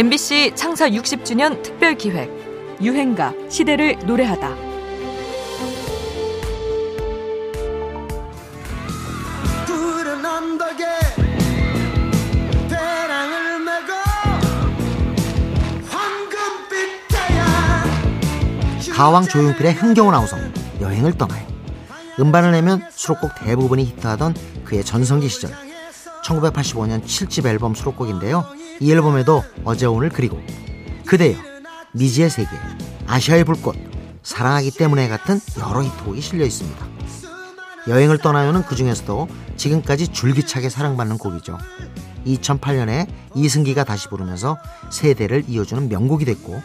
MBC 창사 60주년 특별 기획 유행가 시대를 노래하다. 푸른 언덕에 배낭을 메고 황금빛 태양 가왕 조용필의 흥겨운 아우성 여행을 떠나요. 음반을 내면 수록곡 대부분이 히트하던 그의 전성기 시절 1985년 7집 앨범 수록곡인데요. 이 앨범에도 어제 오늘 그리고 그대여 미지의 세계 아시아의 불꽃 사랑하기 때문에 같은 여러 히트곡이 실려 있습니다. 여행을 떠나요는 그 중에서도 지금까지 줄기차게 사랑받는 곡이죠. 2008년에 이승기가 다시 부르면서 세대를 이어주는 명곡이 됐고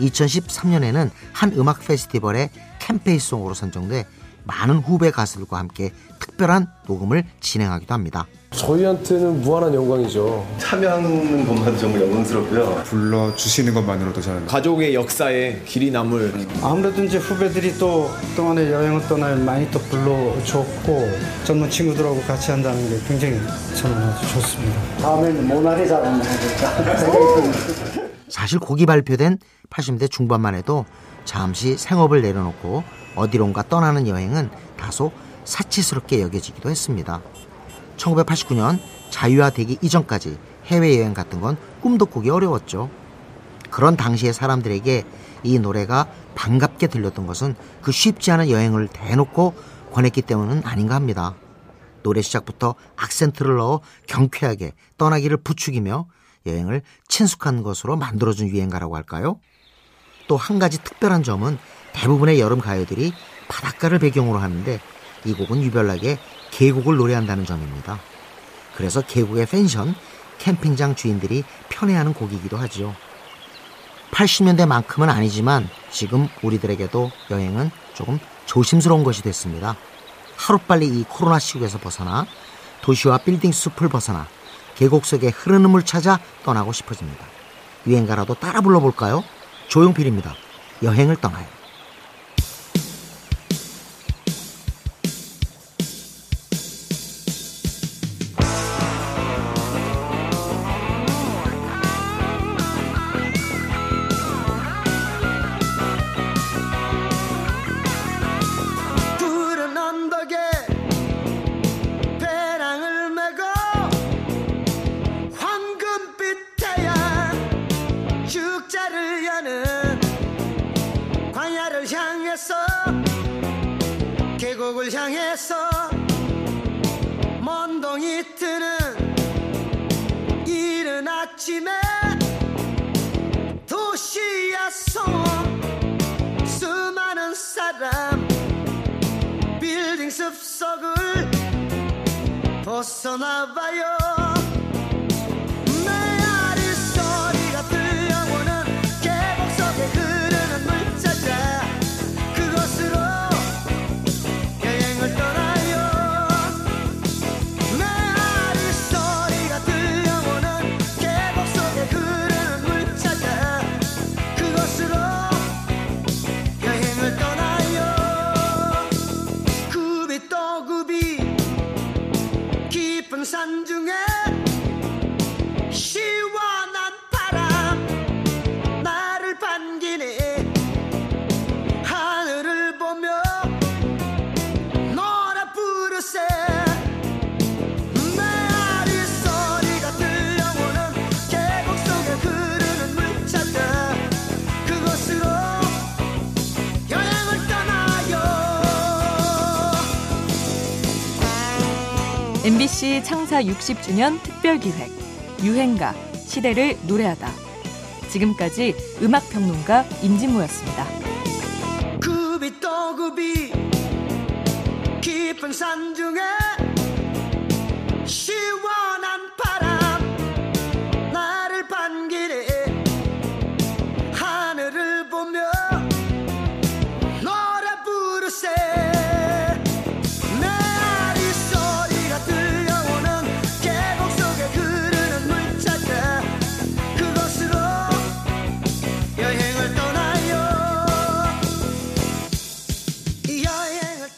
2013년에는 한 음악 페스티벌의 캠페인송으로 선정돼 많은 후배 가수들과 함께 특별한 녹음을 진행하기도 합니다. 저희한테는 무한한 영광이죠. 참여하는 것만 정말 영광스럽고요. 불러주시는 것만으로도 저는 가족의 역사에 길이 남을 아무래도 이제 후배들이 또 동안에 여행을 떠나요 많이 또 불러줬고 젊은 친구들하고 같이 한다는 게 굉장히 저는 아주 좋습니다. 다음에는 모나리자로 한번 해볼까 사실 곡이 발표된 80대 중반만 해도 잠시 생업을 내려놓고 어디론가 떠나는 여행은 다소 사치스럽게 여겨지기도 했습니다. 1989년 자유화 되기 이전까지 해외여행 같은 건 꿈도 꾸기 어려웠죠. 그런 당시의 사람들에게 이 노래가 반갑게 들렸던 것은 그 쉽지 않은 여행을 대놓고 권했기 때문은 아닌가 합니다. 노래 시작부터 악센트를 넣어 경쾌하게 떠나기를 부추기며 여행을 친숙한 것으로 만들어준 유행가라고 할까요? 또 한 가지 특별한 점은 대부분의 여름 가요들이 바닷가를 배경으로 하는데 이 곡은 유별나게 계곡을 노래한다는 점입니다. 그래서 계곡의 펜션, 캠핑장 주인들이 편애하는 곡이기도 하죠. 80년대만큼은 아니지만 지금 우리들에게도 여행은 조금 조심스러운 것이 됐습니다. 하루빨리 이 코로나 시국에서 벗어나 도시와 빌딩 숲을 벗어나 계곡 속의 흐르는 물 찾아 떠나고 싶어집니다. 유행가라도 따라 불러볼까요? 조용필입니다. 여행을 떠나요. 계곡을 향해서 먼동이 트는 이른 아침에 도시야 소음 수많은 사람 빌딩 숲속을 벗어나봐요 MBC 창사 60주년 특별 기획 유행가 시대를 노래하다. 지금까지 음악 평론가 임진모였습니다. 굽이 또 굽이 깊은 산 중에